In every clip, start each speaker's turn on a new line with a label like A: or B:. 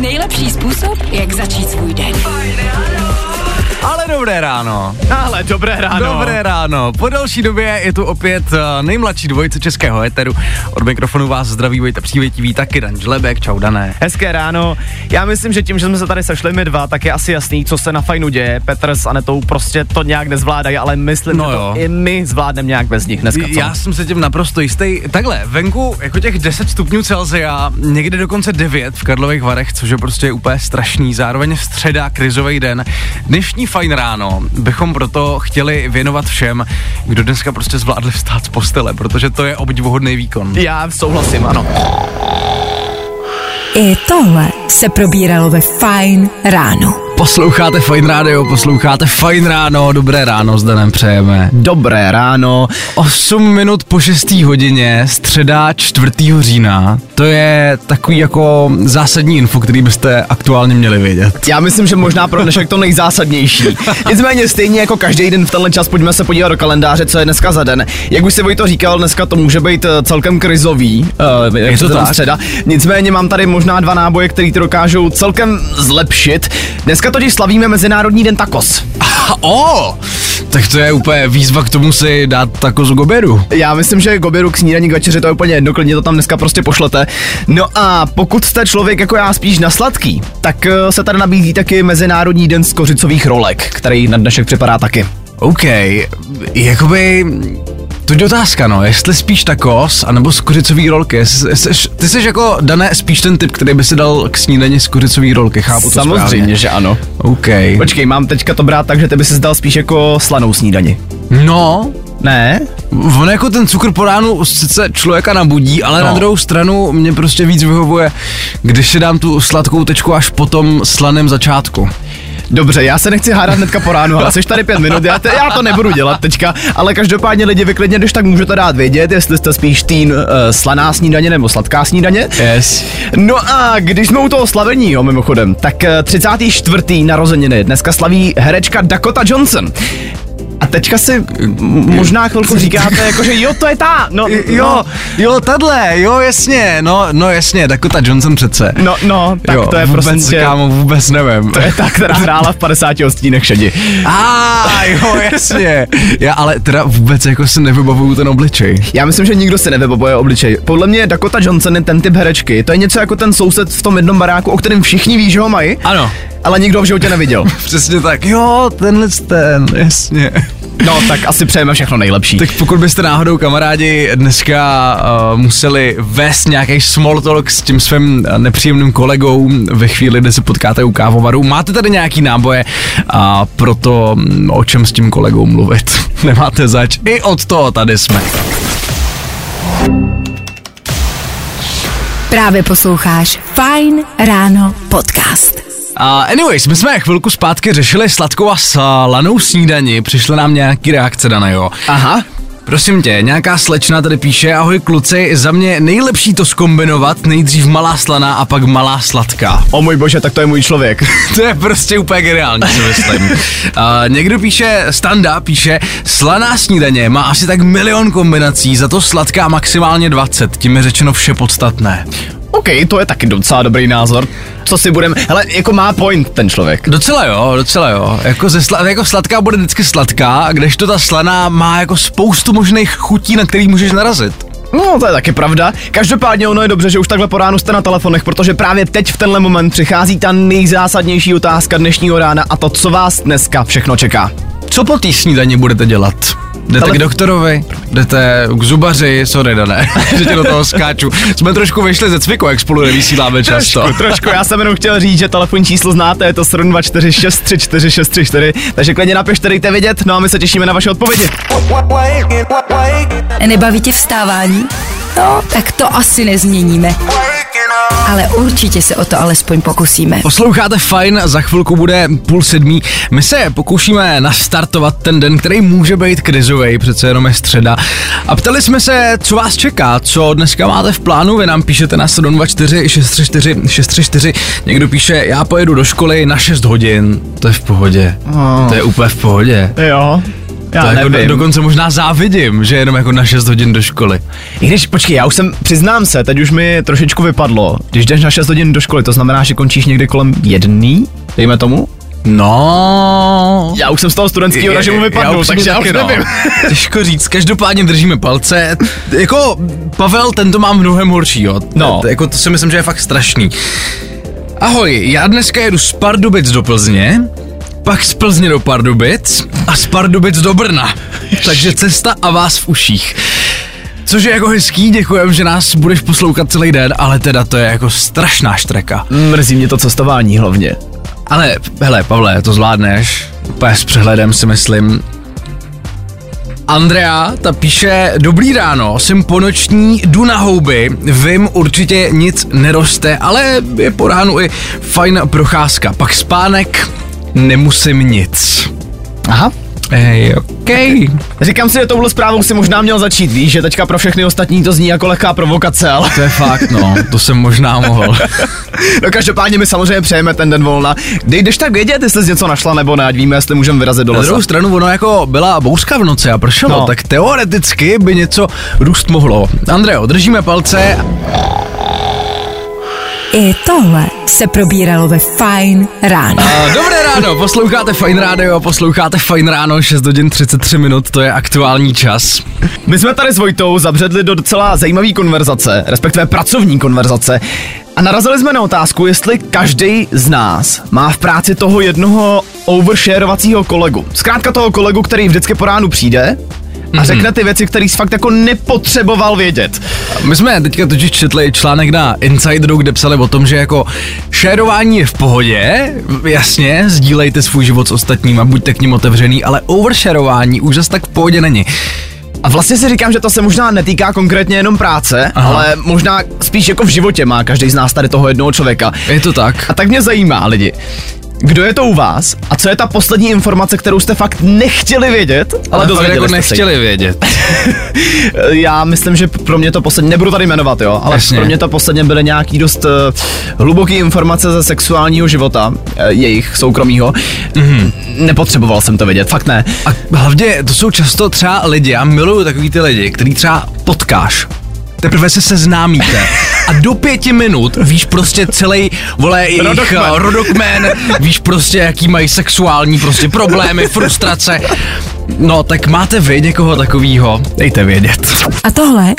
A: Nejlepší způsob, jak začít svůj den.
B: Ale dobré ráno.
C: Ale dobré ráno.
B: Dobré ráno. Po další době je tu opět eh, nejmladší dvojice českého éteru. Od mikrofonu vás zdraví Vojta Přívětivý, taky Dan Žlebek. Čau, Dané.
C: Hezké ráno. Já myslím, že tím, že jsme se tady sešli my dva, tak je asi jasný, co se na fajnu děje. Petr s Anetou prostě to nějak nezvládají, ale myslím,
B: No
C: že to i my zvládneme nějak bez nich dneska. Co?
B: Já jsem se tím naprosto jistý. Takhle, venku jako těch 10 stupňů Celsia, někde dokonce 9 v Karlových Varech, což je prostě úplně strašný. Zároveň středa, krizový den. Dnešní fajn ráno bychom proto chtěli věnovat všem, kdo dneska prostě zvládli vstát z postele, protože to je obdivuhodný výkon.
C: Já souhlasím, ano.
A: I tohle se probíralo ve Fajn ráno.
B: Posloucháte Fajn Radio, posloucháte Fajn Ráno, dobré ráno s Danem přejeme.
C: Dobré ráno.
B: 8 minut po 6. hodině, středa 4. října, to je takový jako zásadní info, který byste aktuálně měli vědět.
C: Já myslím, že možná pro dnešek to nejzásadnější. Nicméně stejně jako každý den v tenhle čas pojďme se podívat do kalendáře, co je dneska za den. Jak už si Vojto říkal, dneska to může být eh, celkem krizový, uh,
B: Je to tak.
C: středa. Nicméně mám tady možná dva náboje, které to dokážou celkem zlepšit. Dneska totiž slavíme Mezinárodní den tacos.
B: A o, tak to je úplně výzva k tomu si dát tako z goberu.
C: Já myslím, že gobiru k snídaní k večeři to je úplně jedno, klidně to tam dneska prostě pošlete. No a pokud jste člověk jako já spíš na sladký, tak eh, se tady nabízí taky Mezinárodní den skořicových rolek, který na dnešek připadá taky.
B: OK, jakoby... To je otázka, no, jestli spíš takos, anebo skořicový rolky. Jestli, jestli, ty jsi jako, Dané, spíš ten typ, který by si dal k snídani skořicový rolky, chápu to
C: Samozřejmě,
B: správně.
C: že ano.
B: OK.
C: Počkej, mám teďka to brát tak, že ty by si zdal spíš jako slanou snídani.
B: No,
C: Ne?
B: On jako ten cukr po ránu sice člověka nabudí, ale
C: No.
B: na druhou stranu mě prostě víc vyhovuje, když si dám tu sladkou tečku až po tom slaném začátku.
C: Dobře, já se nechci hádat hnedka po ránu, ale jsi tady pět minut, já, te, já to nebudu dělat teďka, ale každopádně lidi vyklidně, když tak můžete dát vědět, jestli jste spíš tým uh, slaná snídaně nebo sladká snídaně.
B: Yes.
C: No a když jsme u toho slavení, jo, mimochodem, tak eh, 34. narozeniny dneska slaví herečka Dakota Johnson. A teďka si možná chvilku říkáte, jako, že jo, to je ta, no,
B: Jo, jo, tadle, jo, jasně, no, no jasně, Dakota Johnson přece.
C: no, no, tak
B: jo,
C: to je
B: vůbec,
C: prosím tě,
B: kámo, vůbec nevím.
C: to je ta, která hrála v 50 odstínech šedi.
B: A jo, jasně. Já ale teda vůbec jako si nevybavuju ten obličej.
C: Já myslím, že nikdo si nevybavuje obličej. Podle mě Dakota Johnson je ten typ herečky. To je něco jako ten soused v tom jednom baráku, o kterém všichni ví, že ho mají,
B: Ano.
C: Ale nikdo ho v životě neviděl.
B: Přesně tak, jo, tenhle ten, jasně.
C: No, tak asi přejeme všechno nejlepší.
B: Tak pokud byste náhodou kamarádi dneska uh, museli vést nějaký small talk s tím svým uh, nepříjemným kolegou ve chvíli, kdy se potkáte u kávovaru, máte tady nějaký náboje a proto mm, o čem s tím kolegou mluvit. Nemáte zač. I od toho tady jsme.
A: Právě posloucháš Fajn ráno podcast.
B: Uh, anyways, my jsme chvilku zpátky řešili sladkou a slanou snídani, přišly nám nějaký reakce, Dana, jo.
C: Aha,
B: Prosím tě, nějaká slečna tady píše, ahoj kluci, za mě nejlepší to skombinovat, nejdřív malá slaná a pak malá sladká.
C: o můj bože, tak to je můj člověk.
B: To je prostě úplně geniální, si myslím. Uh, někdo píše, Standa píše, slaná snídaně má asi tak milion kombinací, za to sladká maximálně 20, tím je řečeno vše podstatné.
C: OK, to je taky docela dobrý názor. Co si budem, hele, jako má point ten člověk.
B: Docela jo, docela jo. Jako, ze sla, jako sladká bude vždycky sladká, kdežto ta slaná má jako spoustu možných chutí, na který můžeš narazit.
C: No, to je taky pravda. Každopádně ono je dobře, že už takhle po ránu jste na telefonech, protože právě teď v tenhle moment přichází ta nejzásadnější otázka dnešního rána a to, co vás dneska všechno čeká.
B: Co po té snídani budete dělat? Jdete
C: Ale-
B: k doktorovi, jdete k zubaři, sorry, ne, že tě do toho skáču. Jsme trošku vyšli ze cviku, jak spolu nevysíláme často.
C: Trošku, trošku, já jsem jenom chtěl říct, že telefonní číslo znáte, je to 724634634, takže klidně napište, dejte vědět, no a my se těšíme na vaše odpovědi.
A: Nebaví tě vstávání? No, tak to asi nezměníme. Ale určitě se o to alespoň pokusíme.
B: Posloucháte fajn, za chvilku bude půl sedmí. My se pokoušíme nastartovat ten den, který může být krizový, přece jenom je středa. A ptali jsme se, co vás čeká, co dneska máte v plánu, vy nám píšete na 724 634 634. Někdo píše, já pojedu do školy na 6 hodin. To je v pohodě.
C: Oh.
B: To je úplně v pohodě.
C: Jo. Já
B: to jako do,
C: nevím.
B: dokonce možná závidím, že jenom jako na 6 hodin do školy.
C: I když, počkej, já už jsem, přiznám se, teď už mi trošičku vypadlo. Když jdeš na 6 hodin do školy, to znamená, že končíš někdy kolem jedný, dejme tomu?
B: No,
C: Já už jsem z toho studentského režimu
B: upřímně
C: takže já už
B: no.
C: nevím.
B: Těžko říct, každopádně držíme palce. Jako Pavel, ten to má mnohem horší, jo.
C: No.
B: Jako to si myslím, že je fakt strašný. Ahoj, já dneska jedu z Pardubic do Plzně, pak z Plzně do Pardubic a z Pardubic do Brna. Takže cesta a vás v uších. Což je jako hezký, děkujem, že nás budeš poslouchat celý den, ale teda to je jako strašná štreka.
C: Mrzí mě to cestování hlavně.
B: Ale hele, Pavle, to zvládneš. Úplně s přehledem si myslím. Andrea, ta píše, dobrý ráno, jsem ponoční, jdu na houby, vím, určitě nic neroste, ale je po ránu i fajn procházka. Pak spánek, nemusím nic.
C: Aha.
B: Hej, okej.
C: Říkám si, že touhle zprávou si možná měl začít, víš, že teďka pro všechny ostatní to zní jako lehká provokace, ale...
B: To je fakt, no, to jsem možná mohl.
C: No každopádně my samozřejmě přejeme ten den volna. Kdy jdeš tak vědět, jestli jsi něco našla nebo ne, ať víme, jestli můžeme vyrazit do
B: Na
C: lesa.
B: druhou stranu, ono jako byla bouřka v noci a pršelo,
C: No.
B: no. tak teoreticky by něco růst mohlo. Andreo, držíme palce
A: I tohle se probíralo ve Fine ráno.
B: A Dobré ráno, posloucháte Fine Radio, posloucháte Fine Ráno, 6 hodin 33 minut, to je aktuální čas.
C: My jsme tady s Vojtou zabředli do docela zajímavé konverzace, respektive pracovní konverzace. A narazili jsme na otázku, jestli každý z nás má v práci toho jednoho oversharovacího kolegu. Zkrátka toho kolegu, který vždycky po ránu přijde a řekne ty věci, které jsi fakt jako nepotřeboval vědět.
B: My jsme teďka totiž četli článek na Insideru, kde psali o tom, že jako šérování je v pohodě, jasně, sdílejte svůj život s ostatním a buďte k ním otevřený, ale oversharování už zase tak v pohodě není.
C: A vlastně si říkám, že to se možná netýká konkrétně jenom práce,
B: Aha.
C: ale možná spíš jako v životě má každý z nás tady toho jednoho člověka.
B: Je to tak?
C: A tak mě zajímá, lidi, kdo je to u vás a co je ta poslední informace, kterou jste fakt nechtěli vědět, ale,
B: Ale to
C: dozvěděli
B: jako
C: jste
B: nechtěli vědět.
C: Já myslím, že pro mě to poslední, nebudu tady jmenovat, jo, ale
B: Jasně.
C: pro mě to posledně byly nějaký dost uh, hluboký informace ze sexuálního života, uh, jejich soukromího. Mm-hmm. Nepotřeboval jsem to vědět, fakt ne.
B: A hlavně to jsou často třeba lidi, já miluju takový ty lidi, který třeba potkáš, teprve se seznámíte a do pěti minut víš prostě celý, vole, jejich
C: Rodokmen.
B: eh, rodokmen, víš prostě, jaký mají sexuální prostě problémy, frustrace. No, tak máte vy někoho takového, dejte vědět.
A: A tohle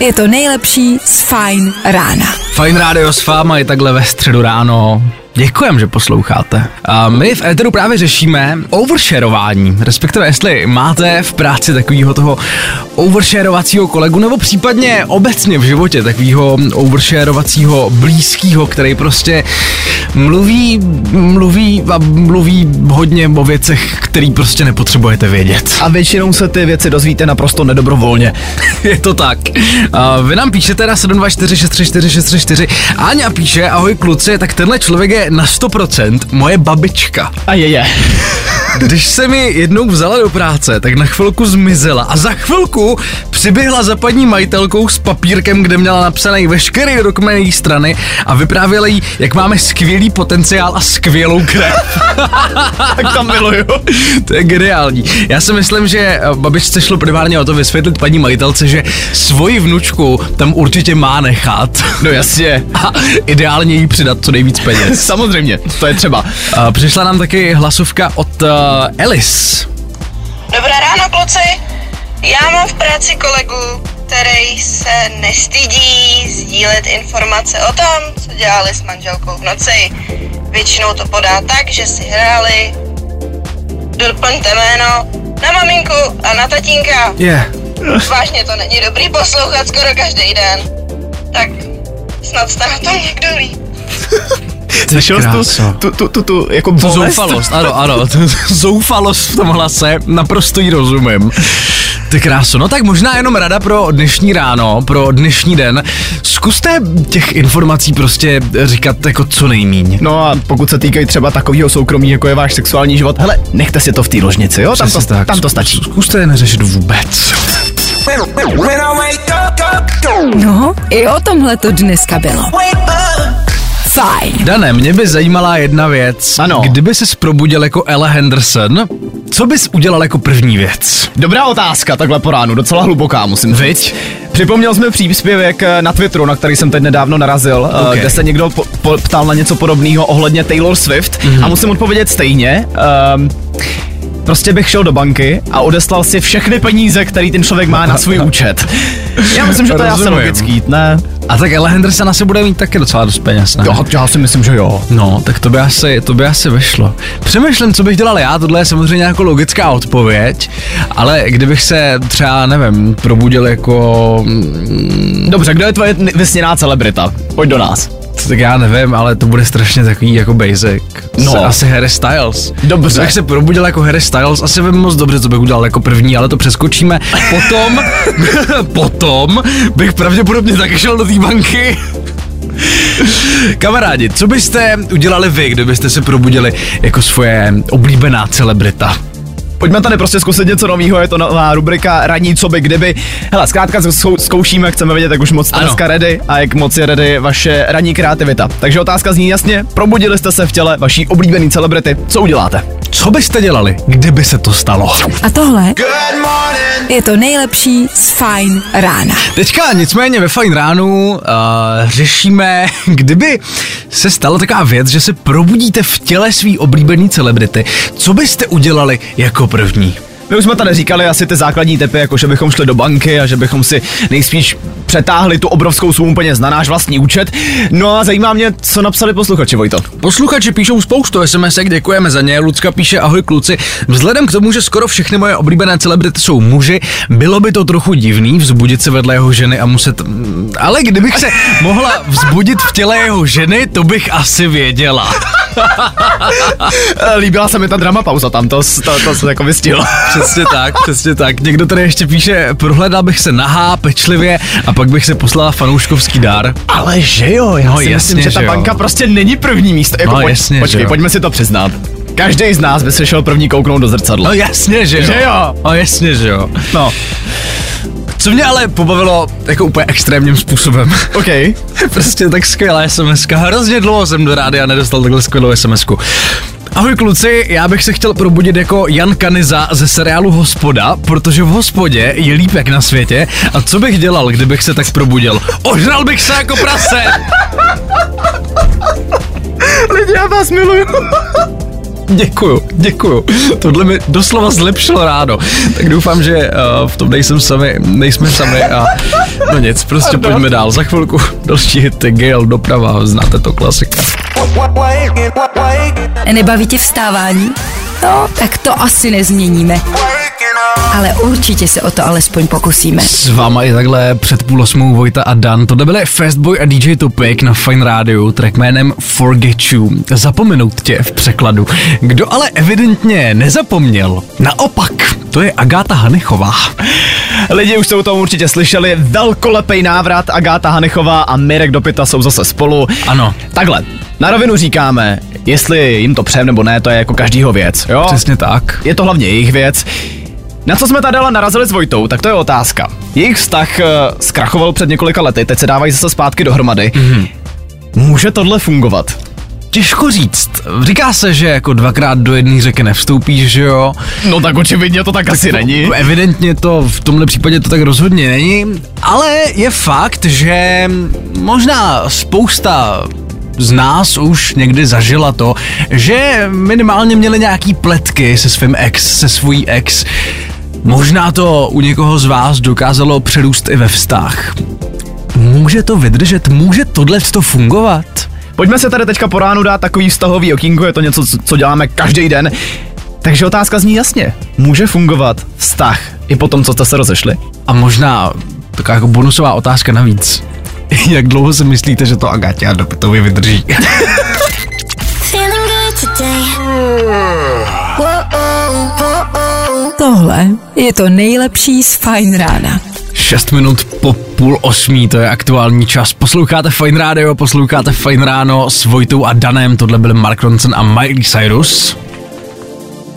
A: je to nejlepší z Fine rána.
B: Fajn rádio s váma je takhle ve středu ráno. Děkujem, že posloucháte. A my v Eteru právě řešíme oversharování, respektive jestli máte v práci takového toho oversharovacího kolegu, nebo případně obecně v životě takového oversharovacího blízkého, který prostě mluví, mluví a mluví hodně o věcech, který prostě nepotřebujete vědět.
C: A většinou se ty věci dozvíte naprosto nedobrovolně.
B: Je to tak. A vy nám píšete na 724 634 634. Áňa píše, ahoj kluci, tak tenhle člověk je na 100% moje babička.
C: A je, je.
B: Když se mi jednou vzala do práce, tak na chvilku zmizela a za chvilku přiběhla za paní majitelkou s papírkem, kde měla napsaný veškerý dokument její strany a vyprávěla jí, jak máme skvělý potenciál a skvělou krev.
C: tak tam miluju.
B: To je geniální. Já si myslím, že eh, babičce šlo primárně o to vysvětlit paní majitelce, že svoji vnučku tam určitě má nechat.
C: No jasně.
B: A ideálně jí přidat co nejvíc peněz.
C: Samozřejmě, to je třeba.
B: A přišla nám taky hlasovka od uh, Alice.
D: Dobré ráno, kluci. Já mám v práci kolegu, který se nestydí sdílet informace o tom, co dělali s manželkou v noci. Většinou to podá tak, že si hráli, doplňte jméno, na maminku a na tatínka.
B: Je. Yeah.
D: Vážně to není dobrý poslouchat skoro každý den. Tak snad jste na tom někdo líp.
C: Slyšel jsi tu, tu, tu, tu, tu, jako
B: Tu
C: bolest?
B: zoufalost, ano, ano, tu zoufalost v tom hlase, naprosto jí rozumím. Ty kráso, no tak možná jenom rada pro dnešní ráno, pro dnešní den. Zkuste těch informací prostě říkat jako co nejmíň.
C: No a pokud se týkají třeba takového soukromí, jako je váš sexuální život, hele, nechte si to v té ložnici, jo? Tam to,
B: tak.
C: tam to stačí.
B: Zkuste je neřešit vůbec.
A: No, i o tomhle to dneska bylo. Fajn.
B: Dané, mě by zajímala jedna věc.
C: Ano.
B: Kdyby se probudil jako Ella Henderson, co bys udělal jako první věc?
C: Dobrá otázka, takhle po ránu, docela hluboká, musím říct. Připomněl jsme příspěvek eh, na Twitteru, na který jsem teď nedávno narazil,
B: Ok.
C: okay. kde se někdo po, po, ptal na něco podobného ohledně Taylor Swift
B: Mhm.
C: mm-hmm. a musím odpovědět stejně. Um, Prostě bych šel do banky a odeslal si všechny peníze, který ten člověk má na svůj účet. Já myslím, že to je asi logický, ne?
B: A tak Ella Henderson asi bude mít taky docela dost peněz, ne?
C: Jo, já si myslím, že jo.
B: No, tak to by asi, to by asi vyšlo. Přemýšlím, co bych dělal já, tohle je samozřejmě jako logická odpověď, ale kdybych se třeba, nevím, probudil jako, mm,
C: Dobře, kdo je tvoje vysněná celebrita? Pojď do nás.
B: Tak já nevím, ale to bude strašně takový jako basic.
C: No.
B: Se- Asi Harry Styles.
C: Dobře.
B: Kdybych se probudil jako Harry Styles, asi vím moc dobře, co bych udělal jako první, ale to přeskočíme. Potom, potom bych pravděpodobně taky šel do té banky. Kamarádi, co byste udělali vy, kdybyste se probudili jako svoje oblíbená celebrita?
C: Pojďme tady prostě zkusit něco nového, je to nová rubrika Radní, co by kdyby. Hele, zkrátka zkou- zkoušíme, chceme vědět, jak už moc jste
B: Ano.
C: dneska ready a jak moc je ready vaše ranní kreativita. Takže otázka zní jasně, probudili jste se v těle vaší oblíbený celebrity, co uděláte?
B: Co byste dělali, kdyby se to stalo?
A: A tohle je to nejlepší z Fajn rána.
B: Teďka nicméně ve Fajn ránu uh, řešíme, kdyby se stala taková věc, že se probudíte v těle svý oblíbený celebrity, co byste udělali jako první?
C: My už jsme tady říkali asi ty základní typy, jako že bychom šli do banky a že bychom si nejspíš přetáhli tu obrovskou sumu peněz na náš vlastní účet. No a zajímá mě, co napsali posluchači, Vojto.
B: Posluchači píšou spoustu sms děkujeme za ně. Lucka píše, ahoj kluci. Vzhledem k tomu, že skoro všechny moje oblíbené celebrity jsou muži, bylo by to trochu divný vzbudit se vedle jeho ženy a muset... Ale kdybych se mohla vzbudit v těle jeho ženy, to bych asi věděla.
C: Líbila se mi ta drama pauza tam, to, to, to se jako vystihl.
B: Přesně tak, přesně tak. Někdo tady ještě píše, prohledal bych se nahá, pečlivě a pak bych se poslala fanouškovský dár.
C: Ale že jo, já
B: No
C: si
B: jasně,
C: myslím, že ta
B: že jo.
C: banka prostě není první místo. Jako,
B: No
C: pojď,
B: jasně, že
C: počkej,
B: jo.
C: pojďme si to přiznat. Každý z nás by se šel první kouknout do zrcadla.
B: No jasně, že jo.
C: Že jo?
B: No jasně, že jo.
C: No,
B: Co mě ale pobavilo jako úplně extrémním způsobem.
C: OK.
B: prostě tak skvělá sms Hrozně dlouho jsem do rádia nedostal takhle skvělou sms Ahoj kluci, já bych se chtěl probudit jako Jan Kaniza ze seriálu Hospoda, protože v hospodě je líp jak na světě a co bych dělal, kdybych se tak probudil? Ožral bych se jako prase!
C: Lidi, já vás miluju.
B: Děkuju, děkuju. Tohle mi doslova zlepšilo ráno. Tak doufám, že uh, v tom nejsem sami, nejsme sami a no nic, prostě pojďme dál. Za chvilku další hity, Gale, doprava, znáte to klasika.
A: Nebaví tě vstávání? No, tak to asi nezměníme. Ale určitě se o to alespoň pokusíme.
B: S váma i takhle před půl osmou Vojta a Dan. To byly Fastboy a DJ Topic na Fine Radio, track jménem Forget You. Zapomenout tě v překladu. Kdo ale evidentně nezapomněl, naopak, to je Agáta Hanichová.
C: Lidi už jsou to určitě slyšeli. Velkolepej návrat Agáta Hanechová a Mirek Dopita jsou zase spolu.
B: Ano.
C: Takhle, na rovinu říkáme, jestli jim to přejem nebo ne, to je jako každýho věc, jo?
B: Přesně tak.
C: Je to hlavně jejich věc. Na co jsme tady ale narazili s Vojtou, tak to je otázka. Jejich vztah uh, zkrachoval před několika lety, teď se dávají zase zpátky dohromady. Mm-hmm. Může tohle fungovat?
B: Těžko říct. Říká se, že jako dvakrát do jedné řeky nevstoupíš, že jo?
C: No tak očividně to tak, asi není.
B: Evidentně to v tomhle případě to tak rozhodně není, ale je fakt, že možná spousta z nás už někdy zažila to, že minimálně měli nějaký pletky se svým ex, se svojí ex. Možná to u někoho z vás dokázalo přerůst i ve vztah. Může to vydržet? Může tohle to fungovat?
C: Pojďme se tady teďka po ránu dát takový vztahový okýnko, je to něco, co- děláme každý den. Takže otázka zní jasně. Může fungovat vztah i po tom, co jste se rozešli?
B: A možná taková jako bonusová otázka navíc. Jak dlouho si myslíte, že to Agatě a Dopitovi vydrží?
A: tohle je to nejlepší z Fine rána.
B: 6 minut po půl osmí, to je aktuální čas. Posloucháte Fine Radio, posloucháte Fine Ráno s Vojtou a Danem, tohle byly Mark Ronson a Miley Cyrus.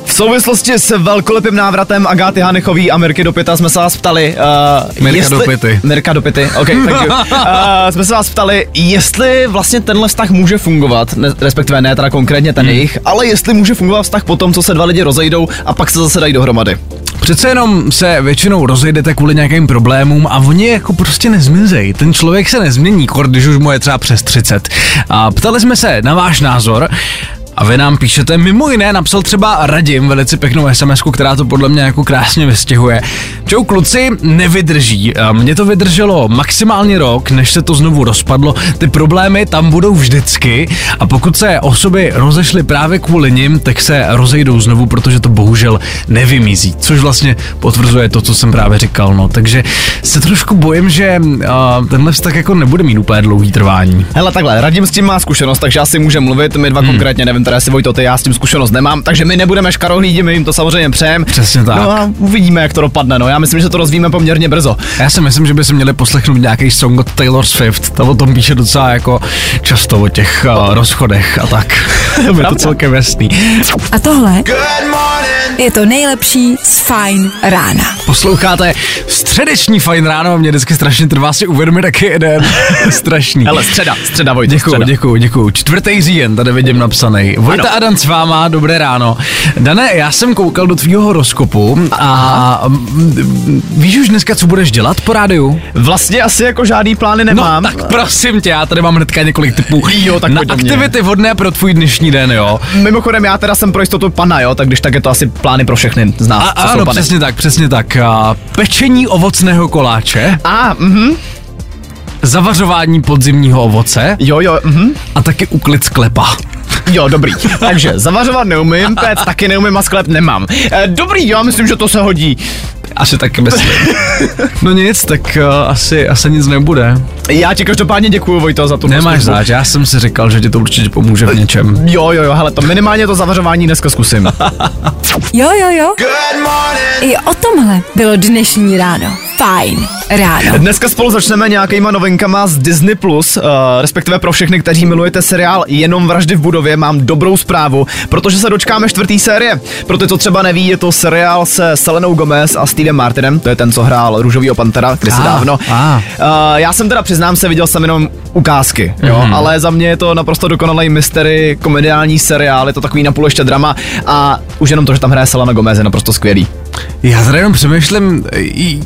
C: V souvislosti s velkolepým návratem Agáty Hanechový a Mirky do Pita jsme se vás ptali, uh,
B: Mirka
C: jestli...
B: do Pity.
C: Mirka do Pity, ok, thank you. Uh, jsme se vás ptali, jestli vlastně tenhle vztah může fungovat, ne, respektive ne teda konkrétně ten
B: Hmm.
C: jejich, ale jestli může fungovat vztah po tom, co se dva lidi rozejdou a pak se zase dají dohromady.
B: Přece jenom se většinou rozejdete kvůli nějakým problémům a oni jako prostě nezmizej. Ten člověk se nezmění, když už mu je třeba přes 30. A ptali jsme se na váš názor a vy nám píšete, mimo jiné napsal třeba Radim velice pěknou sms která to podle mě jako krásně vystihuje. Čau kluci, nevydrží. Mně to vydrželo maximálně rok, než se to znovu rozpadlo. Ty problémy tam budou vždycky a pokud se osoby rozešly právě kvůli nim, tak se rozejdou znovu, protože to bohužel nevymizí. Což vlastně potvrzuje to, co jsem právě říkal. No. Takže se trošku bojím, že uh, tenhle vztah jako nebude mít úplně dlouhý trvání.
C: Hele, takhle, Radim s tím má zkušenost, takže asi může mluvit, my dva hmm. konkrétně, nevím, teda si Vojto, ty, já s tím zkušenost nemám, takže my nebudeme škarohlídi, my jim to samozřejmě přejem.
B: Přesně tak.
C: No a uvidíme, jak to dopadne, no, já myslím, že to rozvíme poměrně brzo.
B: Já si myslím, že by se měli poslechnout nějaký song od Taylor Swift. Ta o tom píše docela jako často o těch uh, rozchodech a tak. to je to celkem jasný.
A: A tohle je to nejlepší z Fine rána.
B: Posloucháte středeční fajn ráno a mě vždycky strašně trvá si uvědomit, jaký je den. Strašný.
C: Hele, středa, středa, Vojto,
B: Děkuju,
C: středa.
B: děkuju, děkuju. Čtvrtý říjen, tady vidím napsaný. Vojta
C: Ano.
B: a Dan s váma, dobré ráno. Dane, já jsem koukal do tvýho horoskopu a víš už dneska, co budeš dělat po rádiu?
C: Vlastně asi jako žádný plány nemám.
B: No, tak prosím tě, já tady mám hnedka několik typů
C: Jo, tak
B: na aktivity vhodné pro tvůj dnešní den, jo.
C: Mimochodem, já teda jsem pro jistotu pana, jo, tak když tak je to asi plány pro všechny z nás,
B: A, ano, přesně tak, přesně tak. A, pečení ovocného koláče,
C: A, mhm,
B: zavařování podzimního ovoce
C: jo, jo, mhm.
B: a taky uklid sklepa.
C: Jo, dobrý. Takže zavařovat neumím, péct taky neumím a sklep nemám. E, dobrý, já myslím, že to se hodí.
B: Asi taky myslím. No nic, tak uh, asi, asi nic nebude.
C: Já ti každopádně děkuju, Vojto, za tu
B: Nemáš záč, já jsem si říkal, že ti to určitě pomůže v něčem.
C: Jo, jo, jo, hele, to minimálně to zavařování dneska zkusím.
A: Jo, jo, jo. I o tomhle bylo dnešní ráno. Fajn ráno.
C: Dneska spolu začneme nějakýma novinkama z Disney+, Plus, uh, respektive pro všechny, kteří milujete seriál Jenom vraždy v budově, mám dobrou zprávu, protože se dočkáme čtvrtý série. Pro ty, co třeba neví, je to seriál se Selenou Gomez a Stevem Martinem, to je ten, co hrál Růžovýho pantera, kdysi
B: Ah,
C: dávno.
B: ah.
C: Uh, já jsem teda přiznám se, viděl jsem jenom ukázky, jo,
B: Mhm.
C: ale za mě je to naprosto dokonalý mystery, komediální seriál, je to takový napůl ještě drama a už jenom to, že tam hraje Selena Gomez je naprosto skvělý.
B: Já tady jenom přemýšlím,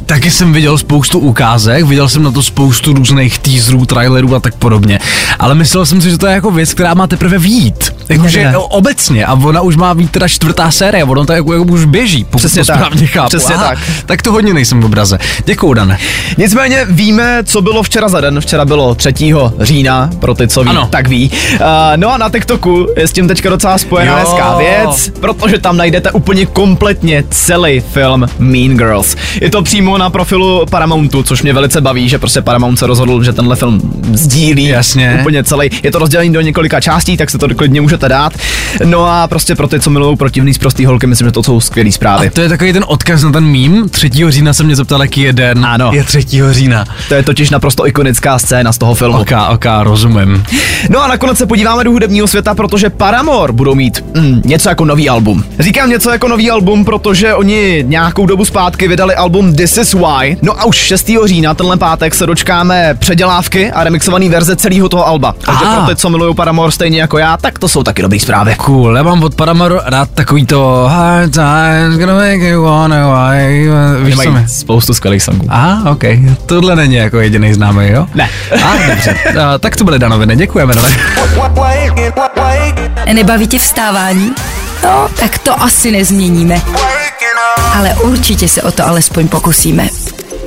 B: taky jsem viděl spoustu ukázek, viděl jsem na to spoustu různých teaserů, trailerů a tak podobně, ale myslel jsem si, že to je jako věc, která má teprve výjít. Jakože obecně a ona už má být teda čtvrtá série, ono to jako, jako už běží, pokud
C: Přesně
B: to
C: tak.
B: správně chápu.
C: Přesně
B: Aha,
C: tak.
B: Tak to hodně nejsem v obraze. Děkuju, Dane.
C: Nicméně víme, co bylo včera za den. Včera bylo 3. října, pro ty, co ví,
B: Ano.
C: tak ví. Uh, no a na TikToku je s tím teďka docela spojená
B: Jo.
C: hezká věc, protože tam najdete úplně kompletně celý film Mean Girls. Je to přímo na profilu Paramountu, což mě velice baví, že prostě Paramount se rozhodl, že tenhle film sdílí
B: Jasně.
C: úplně celý. Je to rozdělený do několika částí, tak se to klidně můžete dát. No a prostě pro ty, co milují protivný z prostý holky, myslím, že to jsou skvělé zprávy.
B: A to je takový ten odkaz na ten mím. 3. října se mě zeptal, jaký je den.
C: Ano.
B: Je 3. října.
C: To je totiž naprosto ikonická scéna z toho filmu.
B: Ok, ok, rozumím.
C: No a nakonec se podíváme do hudebního světa, protože Paramore budou mít mm, něco jako nový album. Říkám něco jako nový album, protože oni nějakou dobu zpátky vydali album This Is Why. No a už 6. října, tenhle pátek, se dočkáme předělávky a remixované verze celého toho alba. Takže
B: Aha.
C: pro ty, co milují Paramore stejně jako já, tak to jsou taky dobrý zprávy.
B: Cool, já mám od Paramore rád takový to Hard times gonna make you wanna why. Víš co mi?
C: Spoustu skvělých songů.
B: Aha, ok. Tohle není jako jediný známý, jo?
C: Ne.
B: A, dobře. A, tak to byly danoviny, děkujeme, Dane.
A: Nebaví tě vstávání? No, tak to asi nezměníme. Ale určitě se o to alespoň pokusíme.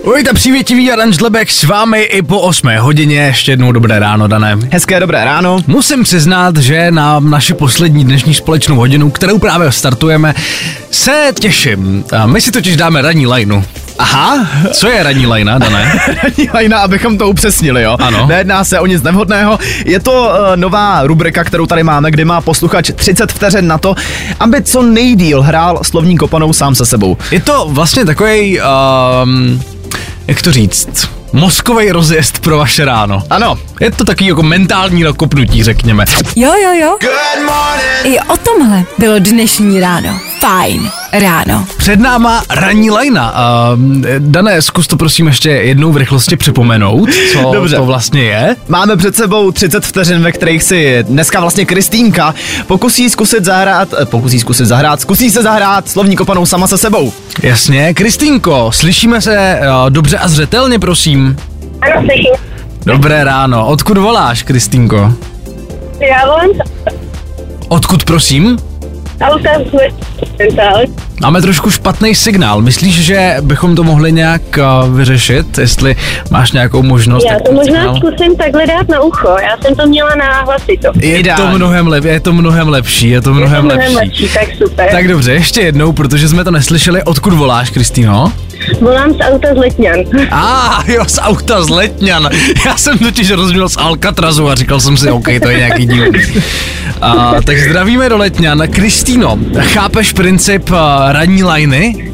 B: Ujďte přívětivý a Dan Žlebek s vámi i po 8 hodině. Ještě jednou dobré ráno, Dané.
C: Hezké dobré ráno.
B: Musím přiznat, že na naši poslední dnešní společnou hodinu, kterou právě startujeme, se těším. A My si totiž dáme ranní lajnu.
C: Aha,
B: Co je ranní lajna, Dané?
C: ranní lajna, abychom to upřesnili, jo.
B: Ano.
C: Nejedná se o nic nevhodného. Je to uh, nová rubrika, kterou tady máme, kde má posluchač 30 vteřin na to, aby co nejdíl hrál slovní kopanou sám se sebou.
B: Je to vlastně takový, um, jak to říct, mozkový rozjezd pro vaše ráno.
C: Ano,
B: Je to takový jako mentální nakopnutí, řekněme.
A: Jo, jo, jo. I o tomhle bylo dnešní ráno. Fajn ráno.
B: Před náma ranní lajna. Uh, Dané, zkus to prosím ještě jednou v rychlosti připomenout, co
C: Dobře.
B: to vlastně je.
C: Máme před sebou 30 vteřin, ve kterých si dneska vlastně Kristýnka pokusí zkusit zahrát, eh, pokusí zkusit zahrát, zkusí se zahrát slovní kopanou sama se sebou.
B: Jasně, Kristýnko, slyšíme se uh, dobře a zřetelně, prosím.
D: Ano, slyším.
B: Dobré ráno. Odkud voláš, Kristýnko?
D: Já volám
B: Odkud, prosím?
D: auta
B: Máme trošku špatný signál. Myslíš, že bychom to mohli nějak uh, vyřešit? Jestli máš nějakou možnost?
D: Já
B: tak
D: to možná
B: signál-
D: zkusím takhle dát na ucho. Já jsem to měla na hlasito.
B: Je to
C: Ideální.
B: mnohem lep, je to mnohem lepší, je to mnohem,
D: Mnohem
B: lepší.
D: lepší, tak super.
B: Tak dobře, ještě jednou, protože jsme to neslyšeli. Odkud voláš, Kristýno?
D: Volám z auta z Letňan.
B: A ah, jo, z auta z Letňan. Já jsem totiž rozuměl z Alcatrazu a říkal jsem si, OK, to je nějaký díl. A, tak zdravíme do Letňan. Kristýno, chápeš princip uh, ranní lajny?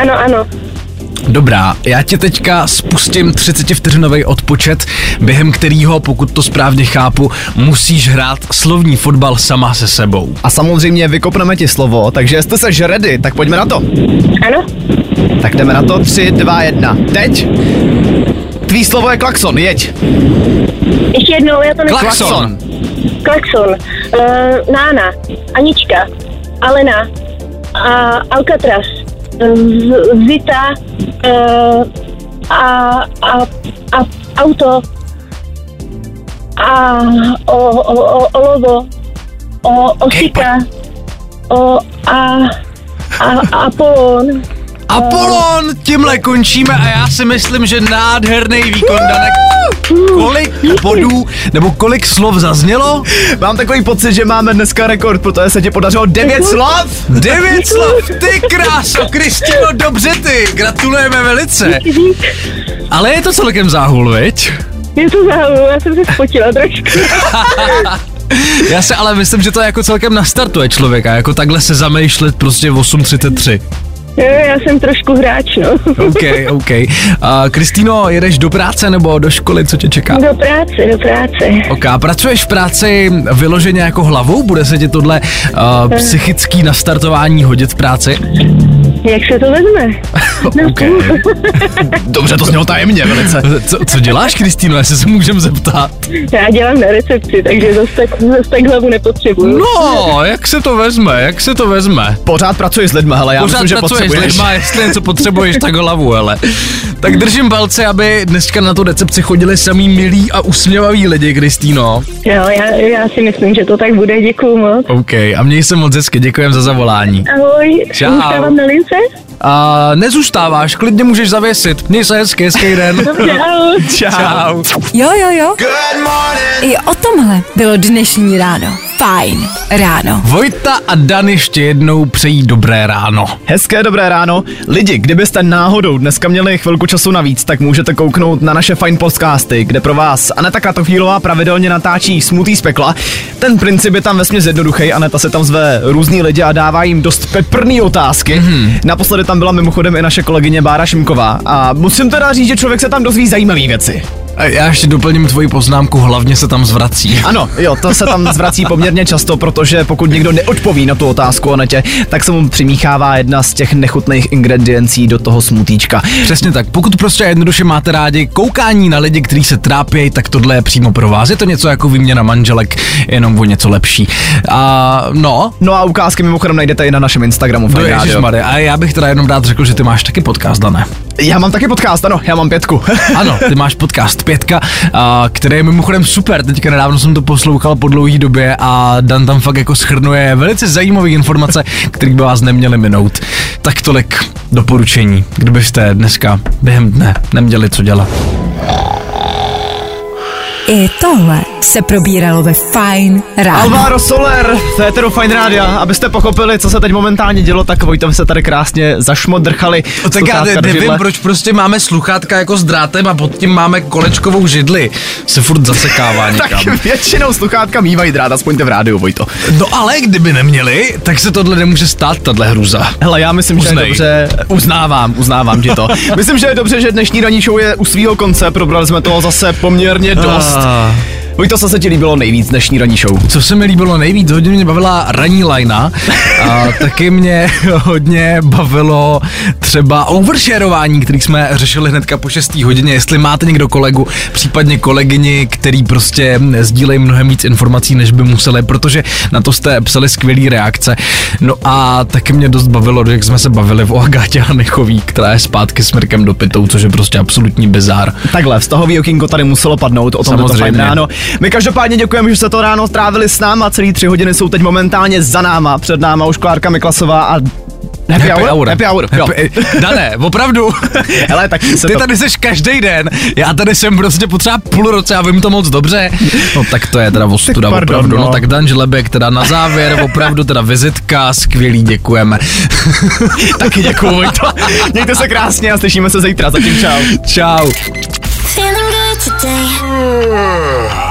D: Ano, ano.
B: Dobrá, já tě teďka spustím 30 vteřinový odpočet, během kterého, pokud to správně chápu, musíš hrát slovní fotbal sama se sebou.
C: A samozřejmě vykopneme ti slovo, takže jestli jsi ready, tak pojďme na to.
D: Ano?
C: Tak jdeme na to, 3, 2, 1, teď. Tvý slovo je klakson, jeď.
D: Ještě jednou, já to ne...
B: Klakson.
D: Klakson. Uh, Nána. Anička. Alena. A Alcatraz. Zita. Uh, a, a, a auto. A o, o, o, olovo. O, osika. O, a, a, Apolon.
B: Apollon, tímhle končíme a já si myslím, že nádherný výkon, Danek. Kolik bodů, nebo kolik slov zaznělo?
C: Mám takový pocit, že máme dneska rekord, protože se ti podařilo 9 slov.
B: Devět slov, ty kráso, Kristino, dobře ty, gratulujeme velice. Ale je to celkem záhul, viď?
D: Je to záhul, já jsem se spotila trošku.
B: Já se ale myslím, že to jako celkem nastartuje člověka, jako takhle se zamýšlet prostě v 8.33.
D: Jo, já jsem trošku hráč, no.
B: OK, OK. A Kristýno, jedeš do práce nebo do školy, co tě čeká?
D: Do práce, do práce.
B: OK, a pracuješ v práci vyloženě jako hlavou? Bude se ti tohle uh, psychický nastartování hodit v práci?
D: Jak se to vezme?
B: OK.
C: Dobře, to znělo tajemně velice.
B: Co, co děláš, Kristýno, jestli se můžem zeptat?
D: Já dělám na recepci, takže zase tak, zase tak hlavu nepotřebuju.
B: No, jak se to vezme, jak se to vezme?
C: Pořád pracuji s lidmi, hele, já
B: Pořád
C: myslím, že
B: pracuješ s
C: potřebuješ.
B: lidma, jestli něco potřebuješ, tak hlavu, hele. Tak držím palce, aby dneska na tu recepci chodili samý milí a usměvaví lidi, Kristýno.
D: Jo, já, já si myslím, že to tak bude, děkuju moc.
B: OK, a měj se moc hezky, děkujem za zavolání.
D: Ahoj,
B: Čau.
D: na lince?
B: A nezůstáváš, klidně můžeš zavěsit. Měj se hezky, hezký den.
D: Dobře, ahoj.
B: Čau.
A: Jo, jo, jo. I o tomhle bylo dnešní ráno. Fajn ráno.
B: Vojta a Dan ještě jednou přejí dobré ráno.
C: Hezké dobré ráno. Lidi, kdybyste náhodou dneska měli chvilku času navíc, tak můžete kouknout na naše fajn podcasty, kde pro vás Aneta Kratochvílová pravidelně natáčí smutý z pekla. Ten princip je tam vesměs jednoduchý, Aneta se tam zve různý lidi a dává jim dost peprný otázky. Mm-hmm. Naposledy tam byla mimochodem i naše kolegyně Bára Šimková a musím teda říct, že člověk se tam dozví zajímavé věci.
B: A já ještě doplním tvoji poznámku, hlavně se tam zvrací.
C: Ano, jo, to se tam zvrací poměrně často, protože pokud někdo neodpoví na tu otázku o netě, tak se mu přimíchává jedna z těch nechutných ingrediencí do toho smutíčka.
B: Přesně tak. Pokud prostě jednoduše máte rádi koukání na lidi, kteří se trápí, tak tohle je přímo pro vás. Je to něco jako výměna manželek, jenom o něco lepší. A no,
C: No a ukázky mimochodem najdete i na našem Instagramu.
B: je
C: rádio.
B: Ježišmarja. A já bych teda jenom rád řekl, že ty máš taky podcast, Dané.
C: Já mám taky podcast, ano, já mám pětku.
B: Ano, ty máš podcast Pětka, a, který je mimochodem super. Teďka nedávno jsem to poslouchal po dlouhé době a Dan tam fakt jako schrnuje velice zajímavé informace, které by vás neměly minout. Tak tolik doporučení, kdybyste dneska během dne neměli co dělat.
A: I tohle se probíralo ve Fine ráno.
C: Alvaro Soler, Féteru Fine Rádia. Abyste pochopili, co se teď momentálně dělo, tak Vojtovi se tady krásně zašmodrchali.
B: No, tak já nevím,
C: židle.
B: proč prostě máme sluchátka jako s drátem a pod tím máme kolečkovou židli. Se furt zasekává někam.
C: Tak většinou sluchátka mývají drát, aspoň to v rádiu, Vojto.
B: No ale kdyby neměli, tak se tohle nemůže stát, tahle hruza.
C: Hele, já myslím, že je
B: Uznej.
C: dobře, uznávám, uznávám ti to. myslím, že je dobře, že dnešní ranní show je u svého konce, probrali jsme toho zase poměrně dost.
B: Ah.
C: Vojto, co se ti líbilo nejvíc dnešní ranní show?
B: Co se mi líbilo nejvíc, hodně mě bavila ranní lajna a taky mě hodně bavilo třeba oversharování, který jsme řešili hnedka po 6. hodině, jestli máte někdo kolegu, případně kolegyni, který prostě sdílejí mnohem víc informací, než by museli, protože na to jste psali skvělý reakce. No a taky mě dost bavilo, jak jsme se bavili o Agátě Hanechový, která je zpátky s Mirkem Dopitou, což je prostě absolutní bizár.
C: Takhle, vztahový okýnko tady muselo padnout, o tom to
B: Samozřejmě.
C: fajn ráno. My každopádně děkujeme, že jste to ráno strávili s náma, celý tři hodiny jsou teď momentálně za náma, před náma už Klárka Miklasová a Happy, hour? Happy hour, jo.
B: Happy, Dané, opravdu.
C: Hele, tak se
B: Ty
C: to...
B: tady seš každý den, já tady jsem prostě potřeba půl roce a vím to moc dobře. No tak to je teda ostuda,
C: pardon,
B: opravdu. No.
C: no.
B: tak Dan Žlebek teda na závěr, opravdu teda vizitka, skvělý, děkujeme.
C: Taky děkuju, Vojto. Mějte se krásně a slyšíme se zítra, zatím čau.
B: Čau.